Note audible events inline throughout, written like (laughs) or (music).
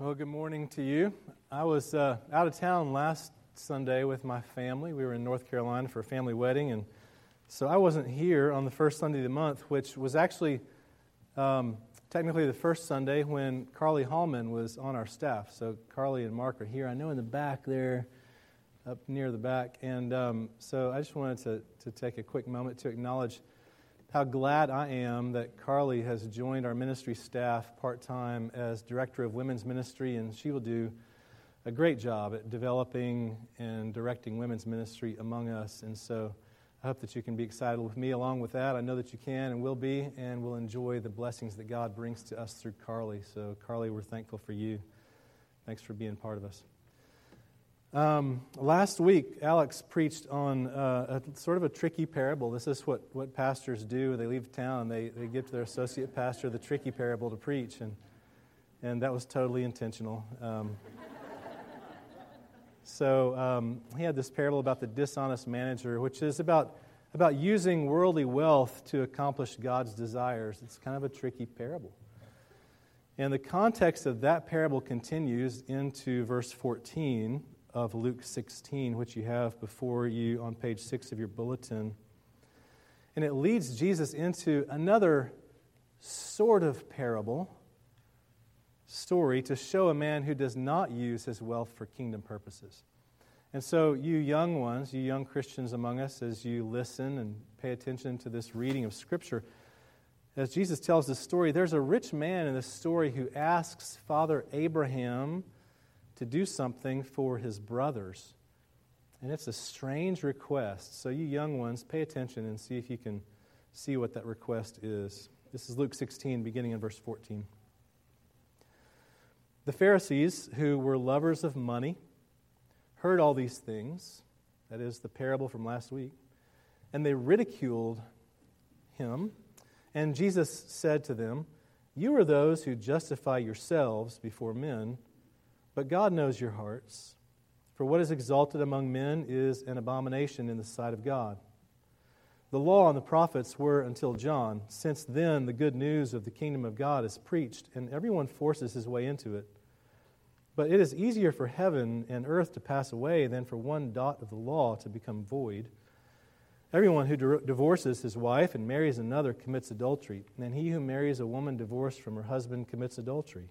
Well, good morning to you. I was uh, out of town last Sunday with my family. We were in North Carolina for a family wedding, and so I wasn't here on the first Sunday of the month, which was actually um, technically the first Sunday when Carly Hallman was on our staff. So Carly and Mark are here. I know in the back there, up near the back. And um, so I just wanted to, to take a quick moment to acknowledge how glad I am that Carly has joined our ministry staff part time as Director of Women's Ministry, and she will do a great job at developing and directing women's ministry among us. And so I hope that you can be excited with me along with that. I know that you can and will be, and will enjoy the blessings that God brings to us through Carly. So, Carly, we're thankful for you. Thanks for being part of us. Um, last week, Alex preached on uh, a, sort of a tricky parable. This is what, what pastors do. They leave town, they, they give to their associate pastor the tricky parable to preach, and, and that was totally intentional. Um, (laughs) so um, he had this parable about the dishonest manager, which is about, about using worldly wealth to accomplish God's desires. It's kind of a tricky parable. And the context of that parable continues into verse 14 of Luke 16, which you have before you on page 6 of your bulletin. And it leads Jesus into another sort of parable story to show a man who does not use his wealth for kingdom purposes. And so, you young ones, you young Christians among us, as you listen and pay attention to this reading of Scripture, as Jesus tells this story, there's a rich man in this story who asks Father Abraham to do something for his brothers. And it's a strange request. So, you young ones, pay attention and see if you can see what that request is. This is Luke 16, beginning in verse 14. The Pharisees, who were lovers of money, heard all these things. That is the parable from last week. And they ridiculed him. And Jesus said to them, You are those who justify yourselves before men but God knows your hearts. For what is exalted among men is an abomination in the sight of God. The law and the prophets were until John. Since then, the good news of the kingdom of God is preached, and everyone forces his way into it. But it is easier for heaven and earth to pass away than for one dot of the law to become void. Everyone who divorces his wife and marries another commits adultery, and he who marries a woman divorced from her husband commits adultery.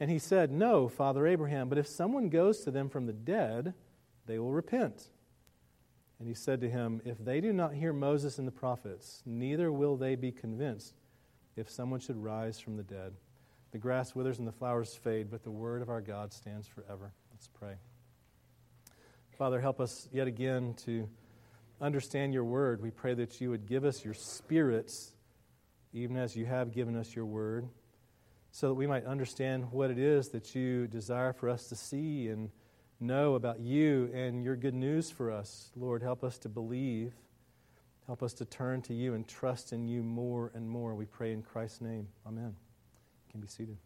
And he said, No, Father Abraham, but if someone goes to them from the dead, they will repent. And he said to him, If they do not hear Moses and the prophets, neither will they be convinced if someone should rise from the dead. The grass withers and the flowers fade, but the word of our God stands forever. Let's pray. Father, help us yet again to understand your word. We pray that you would give us your spirits, even as you have given us your word so that we might understand what it is that you desire for us to see and know about you and your good news for us. Lord, help us to believe. Help us to turn to you and trust in you more and more. We pray in Christ's name. Amen. You can be seated.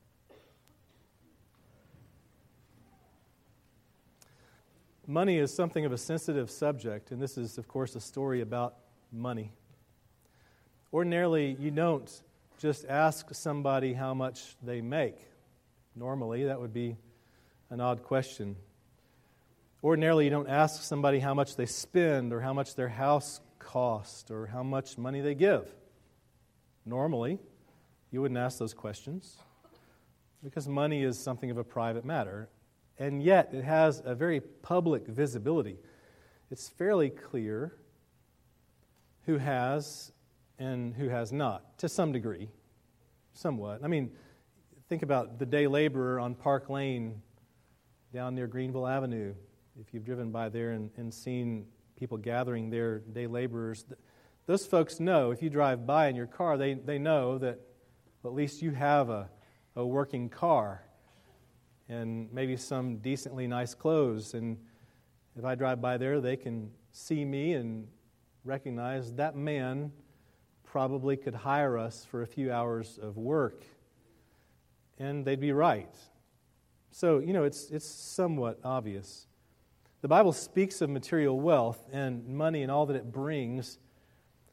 Money is something of a sensitive subject, and this is, of course, a story about money. Ordinarily, you don't just ask somebody how much they make. Normally, that would be an odd question. Ordinarily, you don't ask somebody how much they spend or how much their house costs or how much money they give. Normally, you wouldn't ask those questions because money is something of a private matter and yet it has a very public visibility. It's fairly clear who has and who has not, to some degree, somewhat. I mean, think about the day laborer on Park Lane down near Greenville Avenue. If you've driven by there and, and seen people gathering there, day laborers, those folks know, if you drive by in your car, they, they know that at least you have a, a working car and maybe some decently nice clothes. And if I drive by there, they can see me and recognize that man probably could hire us for a few hours of work. And they'd be right. So, you know, it's, it's somewhat obvious. The Bible speaks of material wealth and money and all that it brings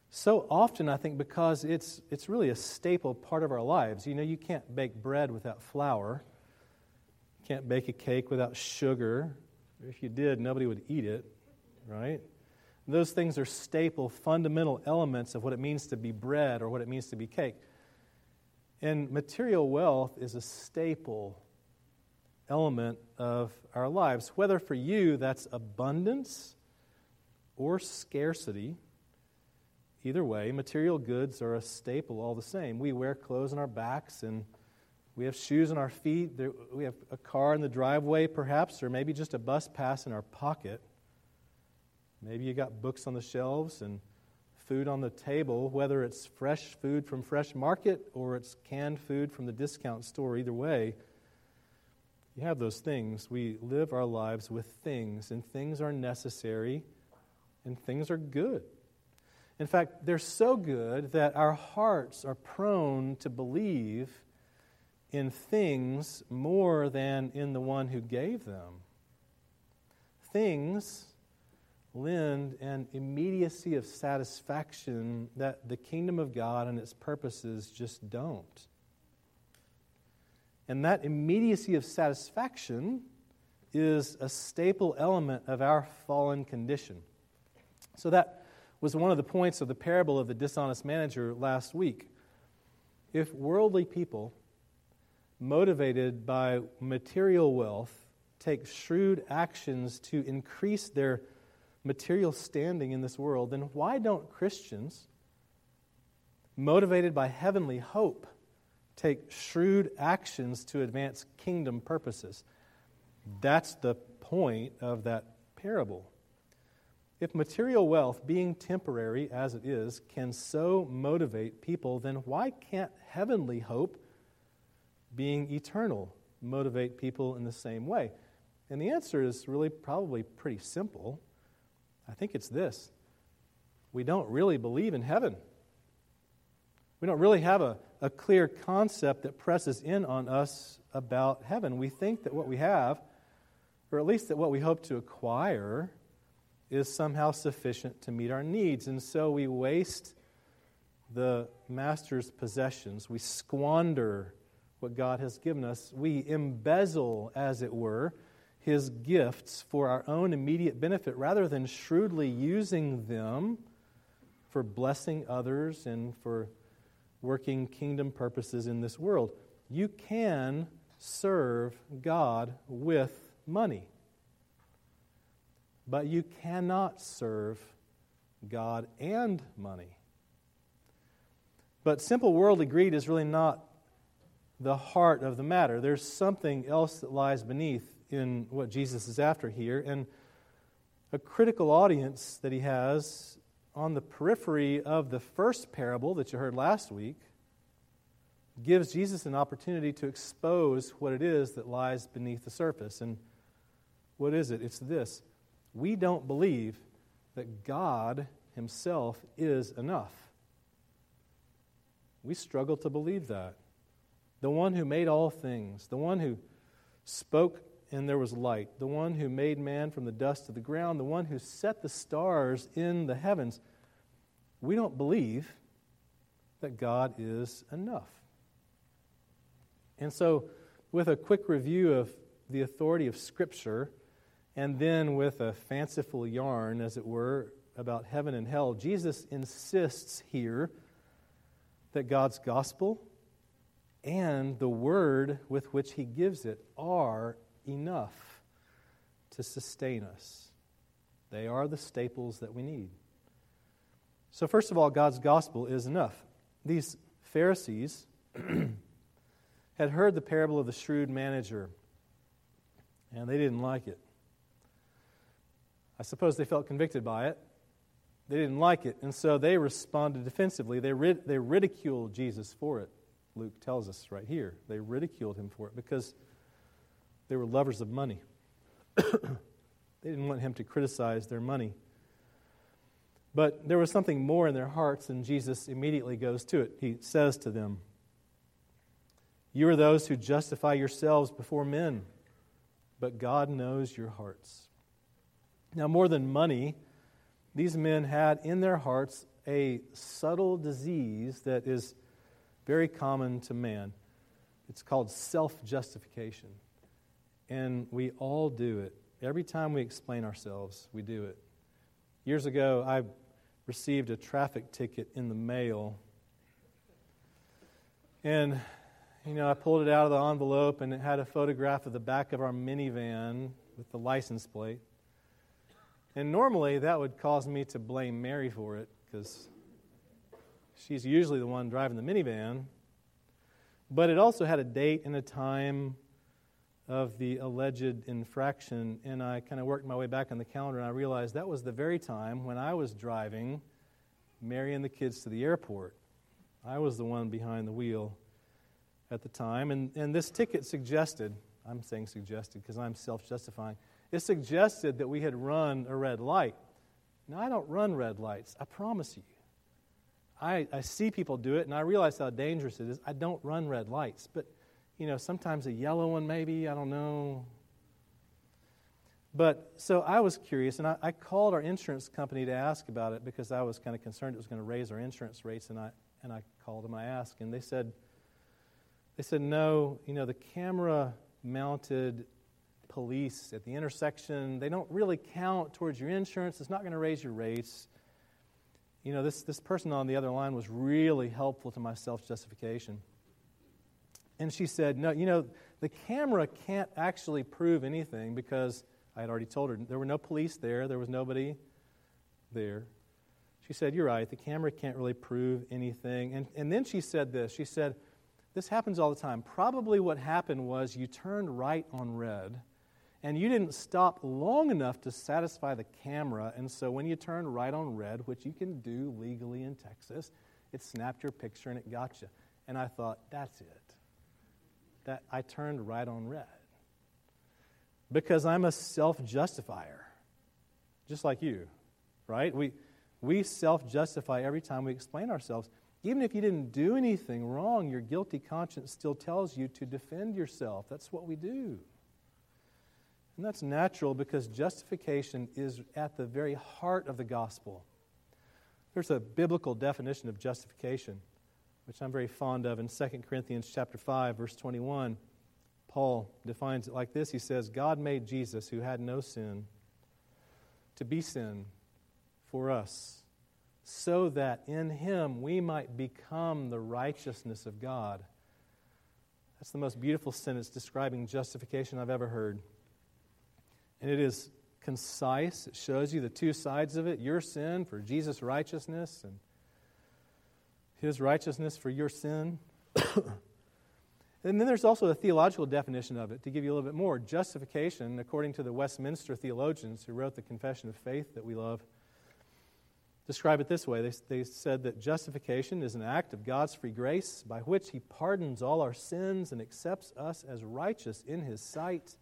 so often, I think, because it's, it's really a staple part of our lives. You know, you can't bake bread without flour. You can't bake a cake without sugar. If you did, nobody would eat it, right? Those things are staple, fundamental elements of what it means to be bread or what it means to be cake. And material wealth is a staple element of our lives. Whether for you that's abundance or scarcity, either way, material goods are a staple all the same. We wear clothes on our backs and we have shoes on our feet. we have a car in the driveway, perhaps, or maybe just a bus pass in our pocket. Maybe you got books on the shelves and food on the table, whether it's fresh food from Fresh Market or it's canned food from the discount store. Either way, you have those things. We live our lives with things, and things are necessary, and things are good. In fact, they're so good that our hearts are prone to believe in things more than in the one who gave them. Things lend an immediacy of satisfaction that the kingdom of God and its purposes just don't. And that immediacy of satisfaction is a staple element of our fallen condition. So, that was one of the points of the parable of the dishonest manager last week. If worldly people motivated by material wealth, take shrewd actions to increase their material standing in this world, then why don't Christians, motivated by heavenly hope, take shrewd actions to advance kingdom purposes? That's the point of that parable. If material wealth, being temporary as it is, can so motivate people, then why can't heavenly hope being eternal motivate people in the same way? And the answer is really probably pretty simple. I think it's this we don't really believe in heaven. We don't really have a, a clear concept that presses in on us about heaven. We think that what we have, or at least that what we hope to acquire, is somehow sufficient to meet our needs. And so we waste the master's possessions. We squander what God has given us. We embezzle, as it were, his gifts for our own immediate benefit rather than shrewdly using them for blessing others and for working kingdom purposes in this world. You can serve God with money, but you cannot serve God and money. But simple worldly greed is really not the heart of the matter. There's something else that lies beneath in what Jesus is after here. And a critical audience that he has on the periphery of the first parable that you heard last week gives Jesus an opportunity to expose what it is that lies beneath the surface. And what is it? It's this we don't believe that God Himself is enough. We struggle to believe that the one who made all things, the one who spoke and there was light, the one who made man from the dust of the ground, the one who set the stars in the heavens, we don't believe that God is enough. And so, with a quick review of the authority of Scripture, and then with a fanciful yarn, as it were, about heaven and hell, Jesus insists here that God's gospel and the word with which he gives it are enough to sustain us. They are the staples that we need. So, first of all, God's gospel is enough. These Pharisees (clears throat) had heard the parable of the shrewd manager, and they didn't like it. I suppose they felt convicted by it. They didn't like it, and so they responded defensively. They, rid- they ridiculed Jesus for it. Luke tells us right here. They ridiculed him for it because they were lovers of money. (coughs) they didn't want him to criticize their money. But there was something more in their hearts, and Jesus immediately goes to it. He says to them, You are those who justify yourselves before men, but God knows your hearts. Now, more than money, these men had in their hearts a subtle disease that is very common to man. It's called self justification. And we all do it. Every time we explain ourselves, we do it. Years ago, I received a traffic ticket in the mail. And, you know, I pulled it out of the envelope and it had a photograph of the back of our minivan with the license plate. And normally that would cause me to blame Mary for it because she's usually the one driving the minivan. But it also had a date and a time of the alleged infraction, and I kind of worked my way back on the calendar, and I realized that was the very time when I was driving Mary and the kids to the airport. I was the one behind the wheel at the time, and, and this ticket suggested, I'm saying suggested because I'm self justifying, it suggested that we had run a red light. Now, I don't run red lights, I promise you. I, I see people do it, and I realize how dangerous it is. I don't run red lights, but you know, sometimes a yellow one, maybe, I don't know. But so I was curious, and I, I, called our insurance company to ask about it because I was kind of concerned it was going to raise our insurance rates. And I, and I called them, I asked, and they said, they said, no, you know, the camera mounted police at the intersection, they don't really count towards your insurance. It's not going to raise your rates. You know, this, this person on the other line was really helpful to my self justification. And she said, No, you know, the camera can't actually prove anything because I had already told her there were no police there, there was nobody there. She said, You're right, the camera can't really prove anything. And, and then she said this She said, This happens all the time. Probably what happened was you turned right on red and you didn't stop long enough to satisfy the camera. And so when you turned right on red, which you can do legally in Texas, it snapped your picture and it got you. And I thought, That's it that I turned right on red. Because I'm a self justifier, just like you, right? We, we self justify every time we explain ourselves. Even if you didn't do anything wrong, your guilty conscience still tells you to defend yourself. That's what we do. And that's natural because justification is at the very heart of the gospel. There's a biblical definition of justification which I'm very fond of in 2 Corinthians chapter 5 verse 21. Paul defines it like this. He says, "God made Jesus who had no sin to be sin for us, so that in him we might become the righteousness of God." That's the most beautiful sentence describing justification I've ever heard. And it is concise. It shows you the two sides of it your sin for Jesus' righteousness, and his righteousness for your sin. (coughs) and then there's also a theological definition of it to give you a little bit more. Justification, according to the Westminster theologians who wrote the Confession of Faith that we love, describe it this way. They, they said that justification is an act of God's free grace by which He pardons all our sins and accepts us as righteous in His sight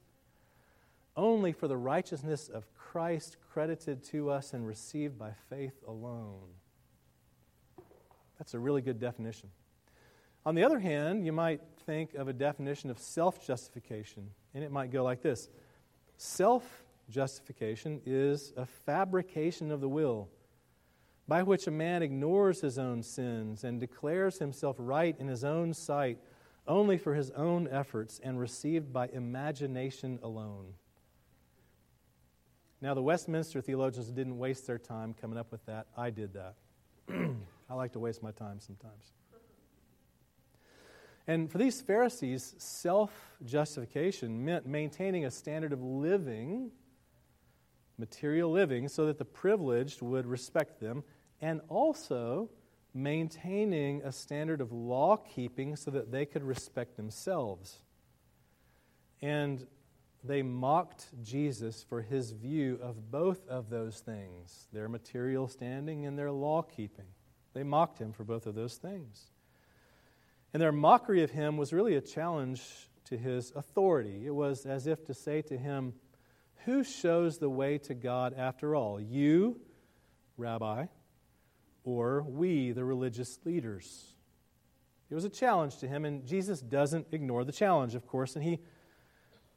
only for the righteousness of Christ credited to us and received by faith alone. That's a really good definition. On the other hand, you might think of a definition of self justification, and it might go like this Self justification is a fabrication of the will by which a man ignores his own sins and declares himself right in his own sight only for his own efforts and received by imagination alone. Now, the Westminster theologians didn't waste their time coming up with that. I did that. (clears throat) I like to waste my time sometimes. And for these Pharisees, self justification meant maintaining a standard of living, material living, so that the privileged would respect them, and also maintaining a standard of law keeping so that they could respect themselves. And they mocked Jesus for his view of both of those things their material standing and their law keeping. They mocked him for both of those things. And their mockery of him was really a challenge to his authority. It was as if to say to him, Who shows the way to God after all? You, Rabbi, or we, the religious leaders? It was a challenge to him, and Jesus doesn't ignore the challenge, of course, and he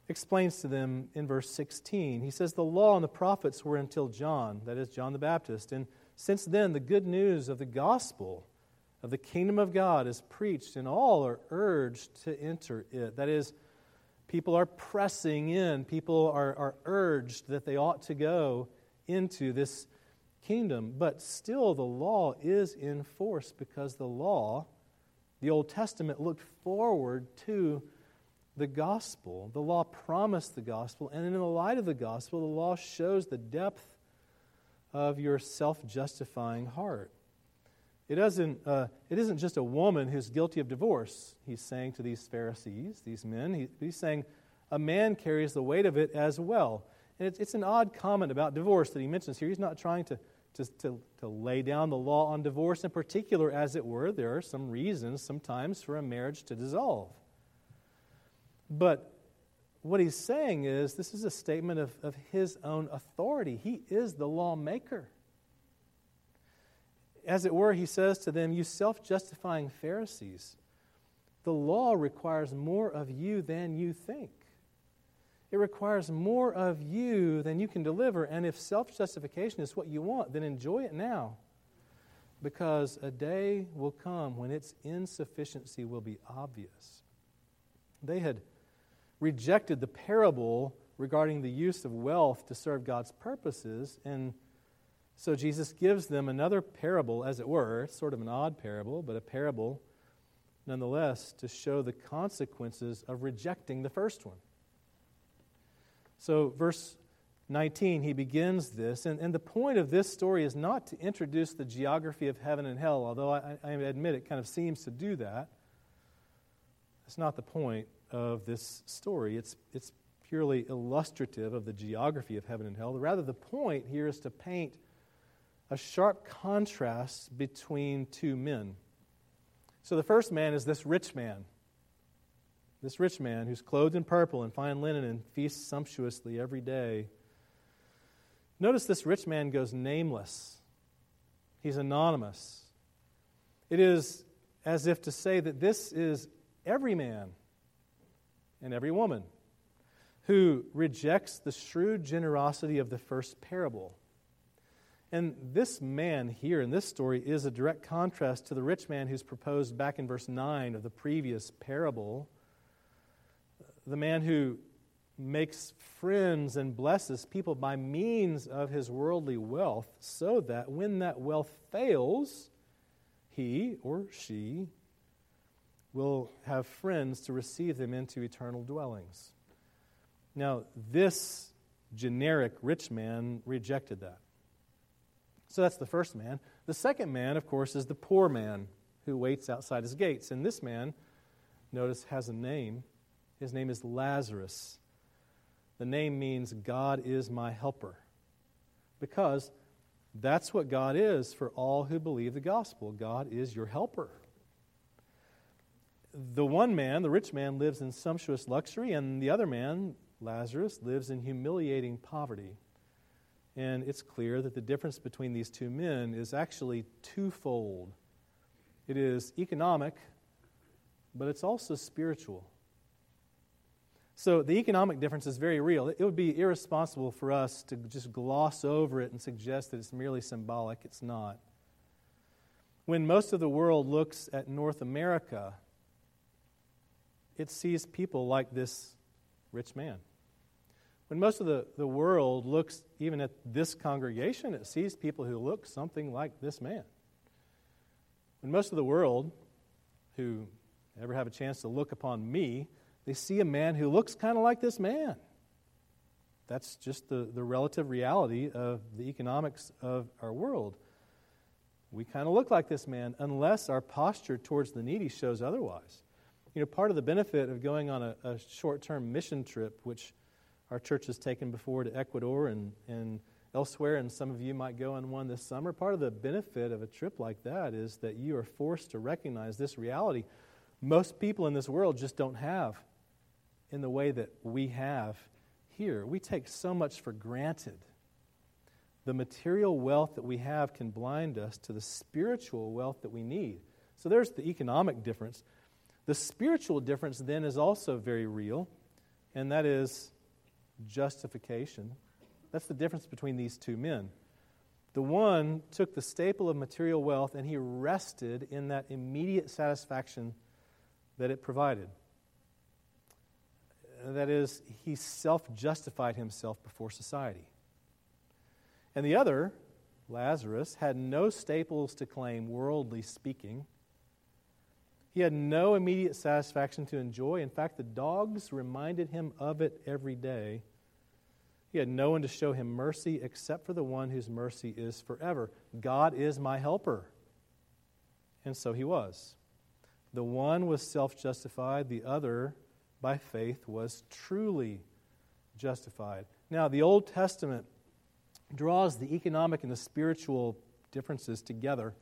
explains to them in verse 16. He says, The law and the prophets were until John, that is, John the Baptist, and since then the good news of the gospel of the kingdom of God is preached, and all are urged to enter it. That is, people are pressing in, people are, are urged that they ought to go into this kingdom. But still, the law is in force because the law, the Old Testament, looked forward to the gospel. The law promised the gospel, and in the light of the gospel, the law shows the depth of your self justifying heart. It, doesn't, uh, it isn't just a woman who's guilty of divorce, he's saying to these Pharisees, these men. He, he's saying a man carries the weight of it as well. And it's, it's an odd comment about divorce that he mentions here. He's not trying to, to, to, to lay down the law on divorce in particular, as it were. There are some reasons sometimes for a marriage to dissolve. But what he's saying is this is a statement of, of his own authority. He is the lawmaker as it were, he says to them, You self justifying Pharisees, the law requires more of you than you think. It requires more of you than you can deliver. And if self justification is what you want, then enjoy it now. Because a day will come when its insufficiency will be obvious. They had rejected the parable regarding the use of wealth to serve God's purposes and so Jesus gives them another parable, as it were, sort of an odd parable, but a parable nonetheless to show the consequences of rejecting the first one. So, verse 19, he begins this, and, and the point of this story is not to introduce the geography of heaven and hell, although I, I admit it kind of seems to do that. That's not the point of this story. It's, it's purely illustrative of the geography of heaven and hell. Rather, the point here is to paint a sharp contrast between two men. So the first man is this rich man. This rich man who's clothed in purple and fine linen and feasts sumptuously every day. Notice this rich man goes nameless, he's anonymous. It is as if to say that this is every man and every woman who rejects the shrewd generosity of the first parable and this man here in this story is a direct contrast to the rich man who's proposed back in verse 9 of the previous parable. The man who makes friends and blesses people by means of his worldly wealth, so that when that wealth fails, he or she will have friends to receive them into eternal dwellings. Now, this generic rich man rejected that. So that's the first man. The second man, of course, is the poor man who waits outside his gates. And this man, notice, has a name. His name is Lazarus. The name means God is my helper. Because that's what God is for all who believe the gospel. God is your helper. The one man, the rich man, lives in sumptuous luxury, and the other man, Lazarus, lives in humiliating poverty. And it's clear that the difference between these two men is actually twofold it is economic but it's also spiritual. So the economic difference is very real. It would be irresponsible for us to just gloss over it and suggest that it's merely symbolic. It's not. When most of the world looks at North America, it sees people like this rich man. When most of the, the world looks even at this congregation, it sees people who look something like this man. When most of the world who ever have a chance to look upon me they see a man who looks kind of like this man. That's just the, the relative reality of the economics of our world. We kind of look like this man unless our posture towards the needy shows otherwise. You know, part of the benefit of going on a, a short term mission trip, which our church has taken before to Ecuador and, and elsewhere, and some of you might go on one this summer, part of the benefit of a trip like that is that you are forced to recognize this reality most people in this world just don't have in the way that we have here. We take so much for granted. The material wealth that we have can blind us to the spiritual wealth that we need. So there's the economic difference. The spiritual difference then is also very real, and that is justification. That's the difference between these two men. The one took the staple of material wealth and he rested in that immediate satisfaction that it provided that is, he self justified himself before society. And the other, Lazarus, had no staples to claim, worldly speaking. He had no immediate satisfaction to enjoy. In fact, the dogs reminded him of it every day. He had no one to show him mercy except for the one whose mercy is forever. God is my helper. And so he was. The one was self justified, the other by faith was truly justified. Now, the Old Testament draws the economic and the spiritual differences together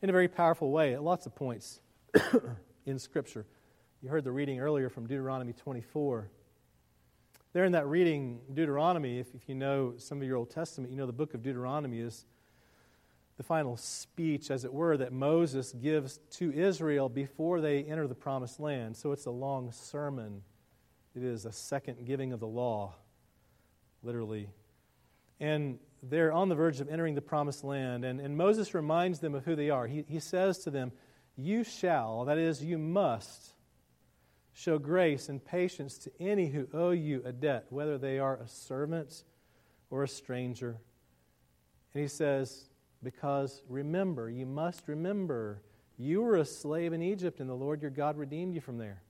in a very powerful way at lots of points (coughs) in Scripture. You heard the reading earlier from Deuteronomy 24. There in that reading, Deuteronomy, if, if you know some of your Old Testament, you know the book of Deuteronomy is the final speech, as it were, that Moses gives to Israel before they enter the promised land. So it's a long sermon. It is a second giving of the law, literally. And they're on the verge of entering the promised land. And, and Moses reminds them of who they are. He, he says to them, You shall, that is, you must, show grace and patience to any who owe you a debt, whether they are a servant or a stranger. And he says, because remember, you must remember, you were a slave in Egypt, and the Lord your God redeemed you from there.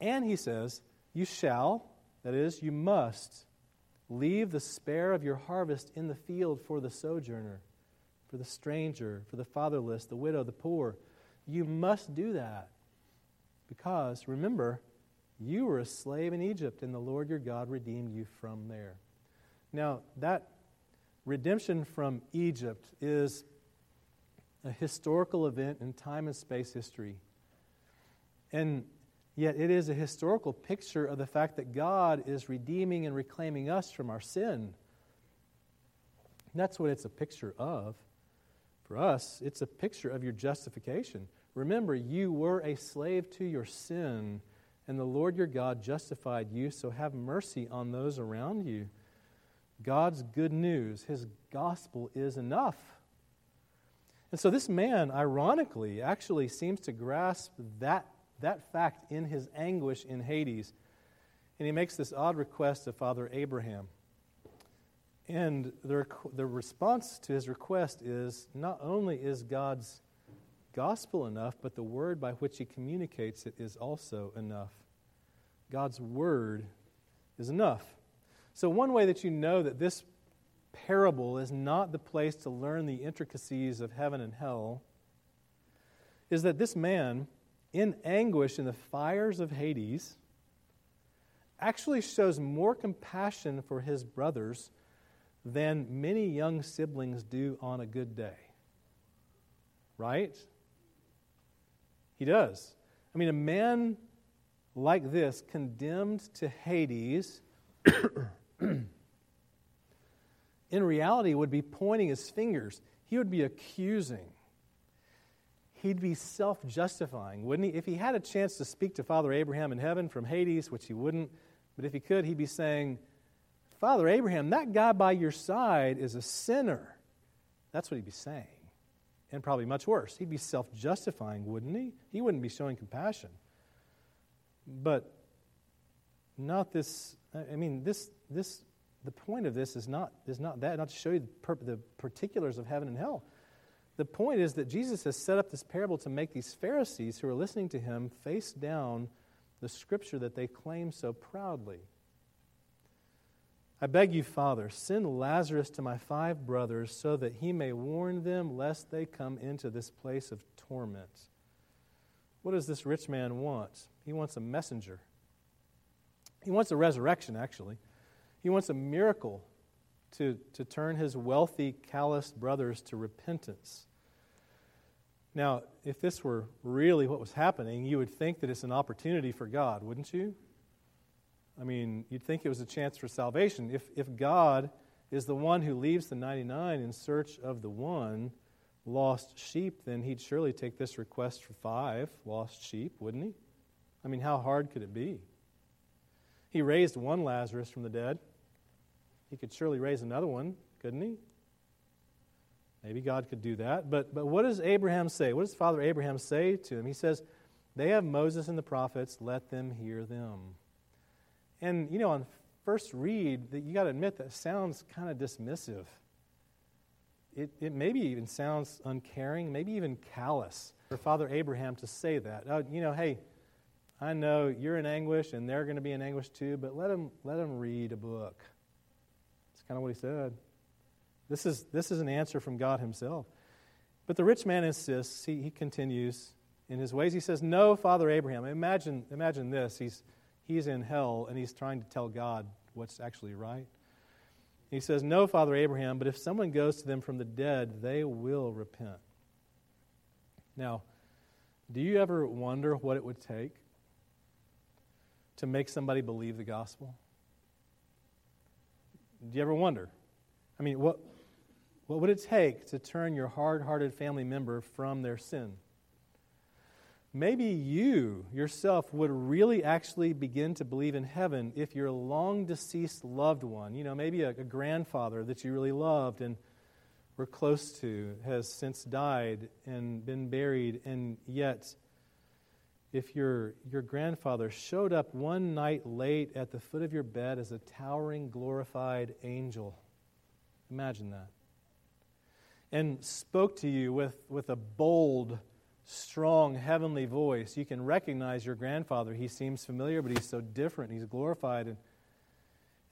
And he says, You shall, that is, you must, leave the spare of your harvest in the field for the sojourner, for the stranger, for the fatherless, the widow, the poor. You must do that. Because, remember, you were a slave in Egypt, and the Lord your God redeemed you from there. Now, that redemption from Egypt is a historical event in time and space history. And yet, it is a historical picture of the fact that God is redeeming and reclaiming us from our sin. That's what it's a picture of. For us, it's a picture of your justification. Remember, you were a slave to your sin, and the Lord your God justified you, so have mercy on those around you. God's good news, his gospel, is enough. And so this man, ironically, actually seems to grasp that, that fact in his anguish in Hades. And he makes this odd request of Father Abraham. And the, the response to his request is not only is God's gospel enough, but the word by which he communicates it is also enough. God's word is enough. So, one way that you know that this parable is not the place to learn the intricacies of heaven and hell is that this man, in anguish in the fires of Hades, actually shows more compassion for his brothers than many young siblings do on a good day. Right? He does. I mean, a man like this, condemned to Hades, (coughs) in reality would be pointing his fingers. He would be accusing. He'd be self justifying, wouldn't he? If he had a chance to speak to Father Abraham in heaven from Hades, which he wouldn't, but if he could, he'd be saying, Father Abraham, that guy by your side is a sinner. That's what he'd be saying. And probably much worse. He'd be self justifying, wouldn't he? He wouldn't be showing compassion. But not this, I mean, this, this, the point of this is not, is not that, not to show you the, the particulars of heaven and hell. The point is that Jesus has set up this parable to make these Pharisees who are listening to him face down the scripture that they claim so proudly. I beg you, Father, send Lazarus to my five brothers so that he may warn them lest they come into this place of torment. What does this rich man want? He wants a messenger. He wants a resurrection, actually. He wants a miracle to, to turn his wealthy, calloused brothers to repentance. Now, if this were really what was happening, you would think that it's an opportunity for God, wouldn't you? I mean, you'd think it was a chance for salvation. If, if God is the one who leaves the 99 in search of the one lost sheep, then he'd surely take this request for five lost sheep, wouldn't he? I mean, how hard could it be? He raised one Lazarus from the dead. He could surely raise another one, couldn't he? Maybe God could do that. But, but what does Abraham say? What does Father Abraham say to him? He says, They have Moses and the prophets, let them hear them. And, you know, on first read, you got to admit that sounds kind of dismissive. It, it maybe even sounds uncaring, maybe even callous for Father Abraham to say that. Oh, you know, hey, I know you're in anguish and they're going to be in anguish too, but let them, let them read a book. Kind of what he said. This is, this is an answer from God Himself. But the rich man insists, he, he continues in his ways. He says, No, Father Abraham. Imagine, imagine this. He's, he's in hell and he's trying to tell God what's actually right. He says, No, Father Abraham, but if someone goes to them from the dead, they will repent. Now, do you ever wonder what it would take to make somebody believe the gospel? Do you ever wonder? I mean, what, what would it take to turn your hard hearted family member from their sin? Maybe you yourself would really actually begin to believe in heaven if your long deceased loved one, you know, maybe a, a, grandfather that you really loved and were close to, has since died and been buried, and yet, if your, your grandfather showed up one night late at the foot of your bed as a towering, glorified angel, imagine that, and spoke to you with, with a bold, strong heavenly voice. You can recognize your grandfather. He seems familiar, but he's so different. He's glorified. And,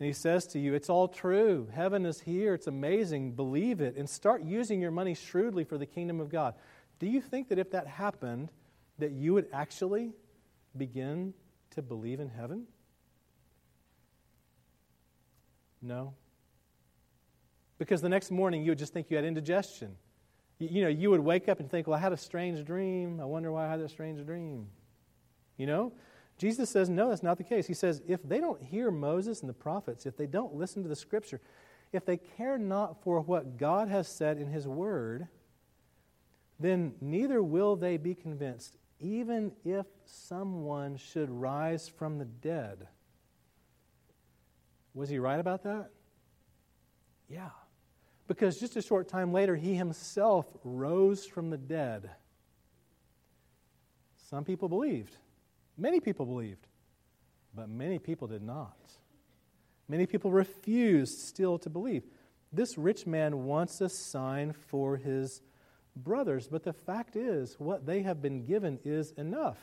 and he says to you, It's all true. Heaven is here. It's amazing. Believe it. And start using your money shrewdly for the kingdom of God. Do you think that if that happened, that you would actually begin to believe in heaven? No. Because the next morning you would just think you had indigestion you know, you would wake up and think, well, I had a strange dream. I wonder why I had that strange dream. You know? Jesus says, no, that's not the case. He says, if they don't hear Moses and the prophets, if they don't listen to the scripture, if they care not for what God has said in his word, then neither will they be convinced, even if someone should rise from the dead. Was he right about that? Yeah because just a short time later, he himself rose from the dead. Some people believed, many people believed, but many people did not. Many people refused still to believe. This rich man wants a sign for his brothers, but the fact is, what they have been given is enough.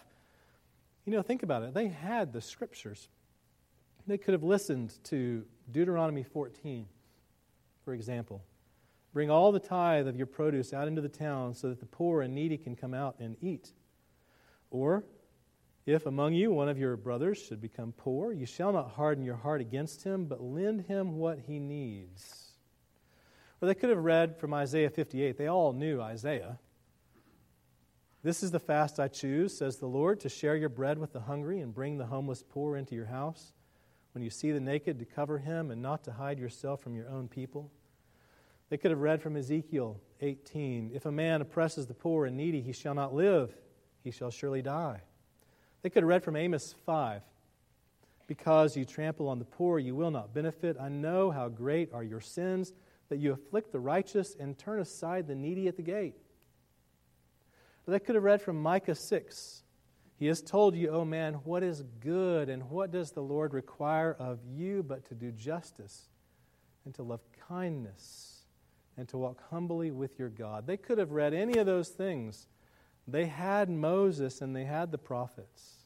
You know, think about it. They had the scriptures. They could have listened to Deuteronomy 14, for example. Bring all the tithe of your produce out into the town so that the poor and needy can come out and eat. Or, if among you one of your brothers should become poor, you shall not harden your heart against him, but lend him what he needs. Or they could have read from Isaiah 58. They all knew Isaiah. This is the fast I choose, says the Lord, to share your bread with the hungry and bring the homeless poor into your house. When you see the naked, to cover him and not to hide yourself from your own people They could have read from Ezekiel 18 If a man oppresses the poor and needy, he shall not live, he shall surely die. They could have read from Amos 5 Because you trample on the poor, you will not benefit. I know how great are your sins, that you afflict the righteous and turn aside the needy at the gate. They could have read from Micah 6 He has told you, O man, what is good, and what does the Lord require of you but to do justice and to love kindness and to walk humbly with your God. They could have read any of those things. They had Moses and they had the prophets.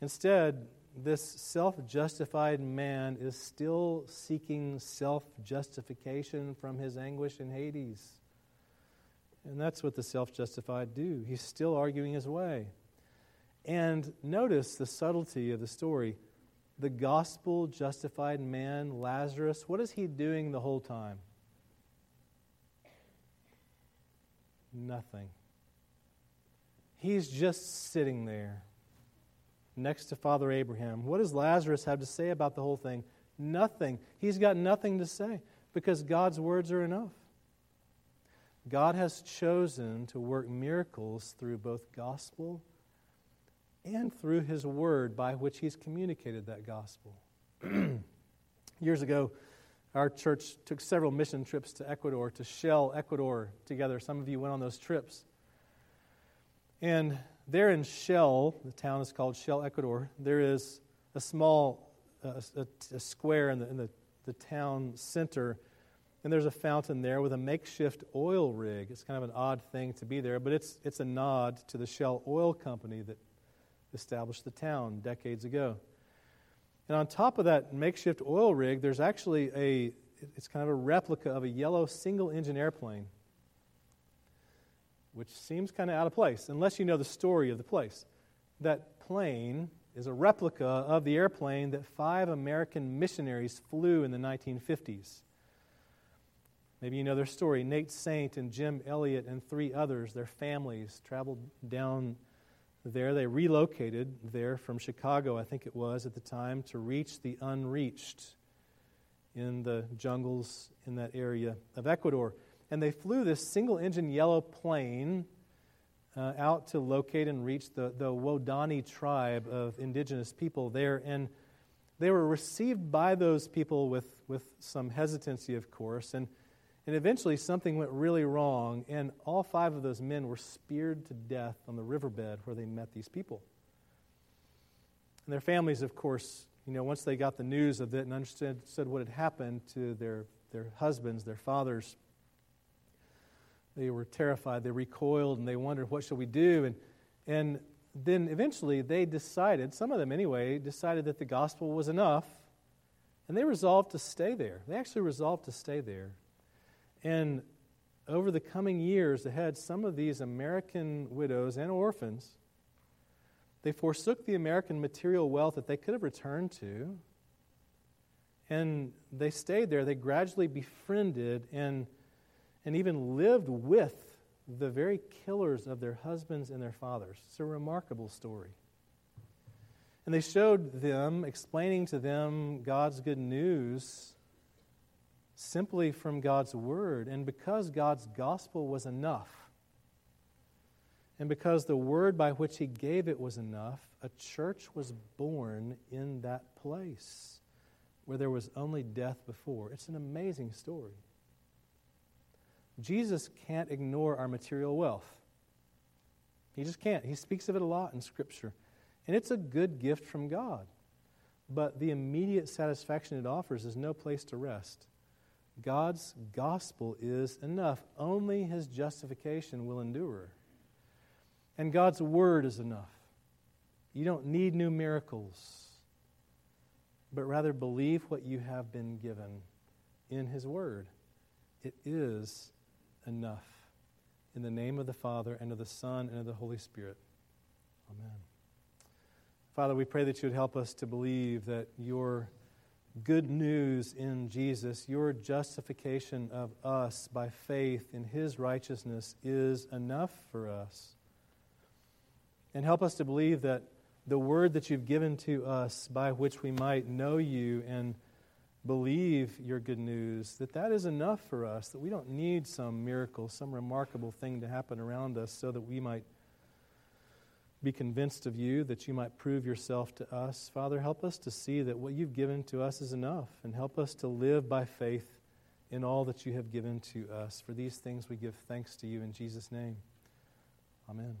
Instead, this self justified man is still seeking self justification from his anguish in Hades. And that's what the self justified do. He's still arguing his way. And notice the subtlety of the story. The gospel justified man, Lazarus, what is he doing the whole time? Nothing. He's just sitting there next to Father Abraham. What does Lazarus have to say about the whole thing? Nothing. He's got nothing to say because God's words are enough. God has chosen to work miracles through both gospel and through his word by which he's communicated that gospel. (clears throat) Years ago, our church took several mission trips to Ecuador, to Shell, Ecuador, together. Some of you went on those trips. And there in Shell, the town is called Shell, Ecuador, there is a small uh, a, a, square in, the, in the, the town center, and there's a fountain there with a makeshift oil rig. It's kind of an odd thing to be there, but it's, it's a nod to the Shell Oil Company that established the town decades ago. And on top of that makeshift oil rig, there's actually a, it's kind of a replica of a yellow single engine airplane, which seems kind of out of place, unless you know the story of the place. That plane is a replica of the airplane that five American missionaries flew in the 1950s. Maybe you know their story. Nate Saint and Jim Elliot and three others, their families, traveled down there. They relocated there from Chicago, I think it was at the time, to reach the unreached in the jungles in that area of Ecuador. And they flew this single engine yellow plane uh, out to locate and reach the, the Waodani tribe of indigenous people there. And they were received by those people with, with some hesitancy, of course. And and eventually, something went really wrong, and all five of those men were speared to death on the riverbed where they met these people. And their families, of course, you know, once they got the news of it and understood what had happened to their, their husbands, their fathers, they were terrified. They recoiled and they wondered, what shall we do? And, and then eventually they decided, some of them anyway, decided that the gospel was enough, and they resolved to stay there. They actually resolved to stay there. And over the coming years ahead, some of these American widows and orphans, they forsook the American material wealth that they could have returned to, and they stayed there. They gradually befriended and, and even lived with the very killers of their husbands and their fathers. It's a remarkable story. And they showed them, explaining to them God's good news simply from God's Word. And because God's gospel was enough, and because the word by which He gave it was enough, a church was born in that place where there was only death before. It's an amazing story. Jesus can't ignore our material wealth. He just can't. He speaks of it a lot in Scripture. And it's a good gift from God. But the immediate satisfaction it offers is no place to rest. God's gospel is enough. Only his justification will endure. And God's word is enough. You don't need new miracles, but rather believe what you have been given in his word. It is enough. In the name of the Father, and of the Son, and of the Holy Spirit. Amen. Father, we pray that you would help us to believe that your good news in Jesus, your justification of us by faith in his righteousness is enough for us. And help us to believe that the word that you've given to us by which we might know you and believe your good news, that that is enough for us, that we don't need some miracle, some remarkable thing to happen around us so that we might be convinced of you, that you might prove yourself to us. Father, help us to see that what you've given to us is enough, and help us to live by faith in all that you have given to us. For these things we give thanks to you in Jesus' name. Amen.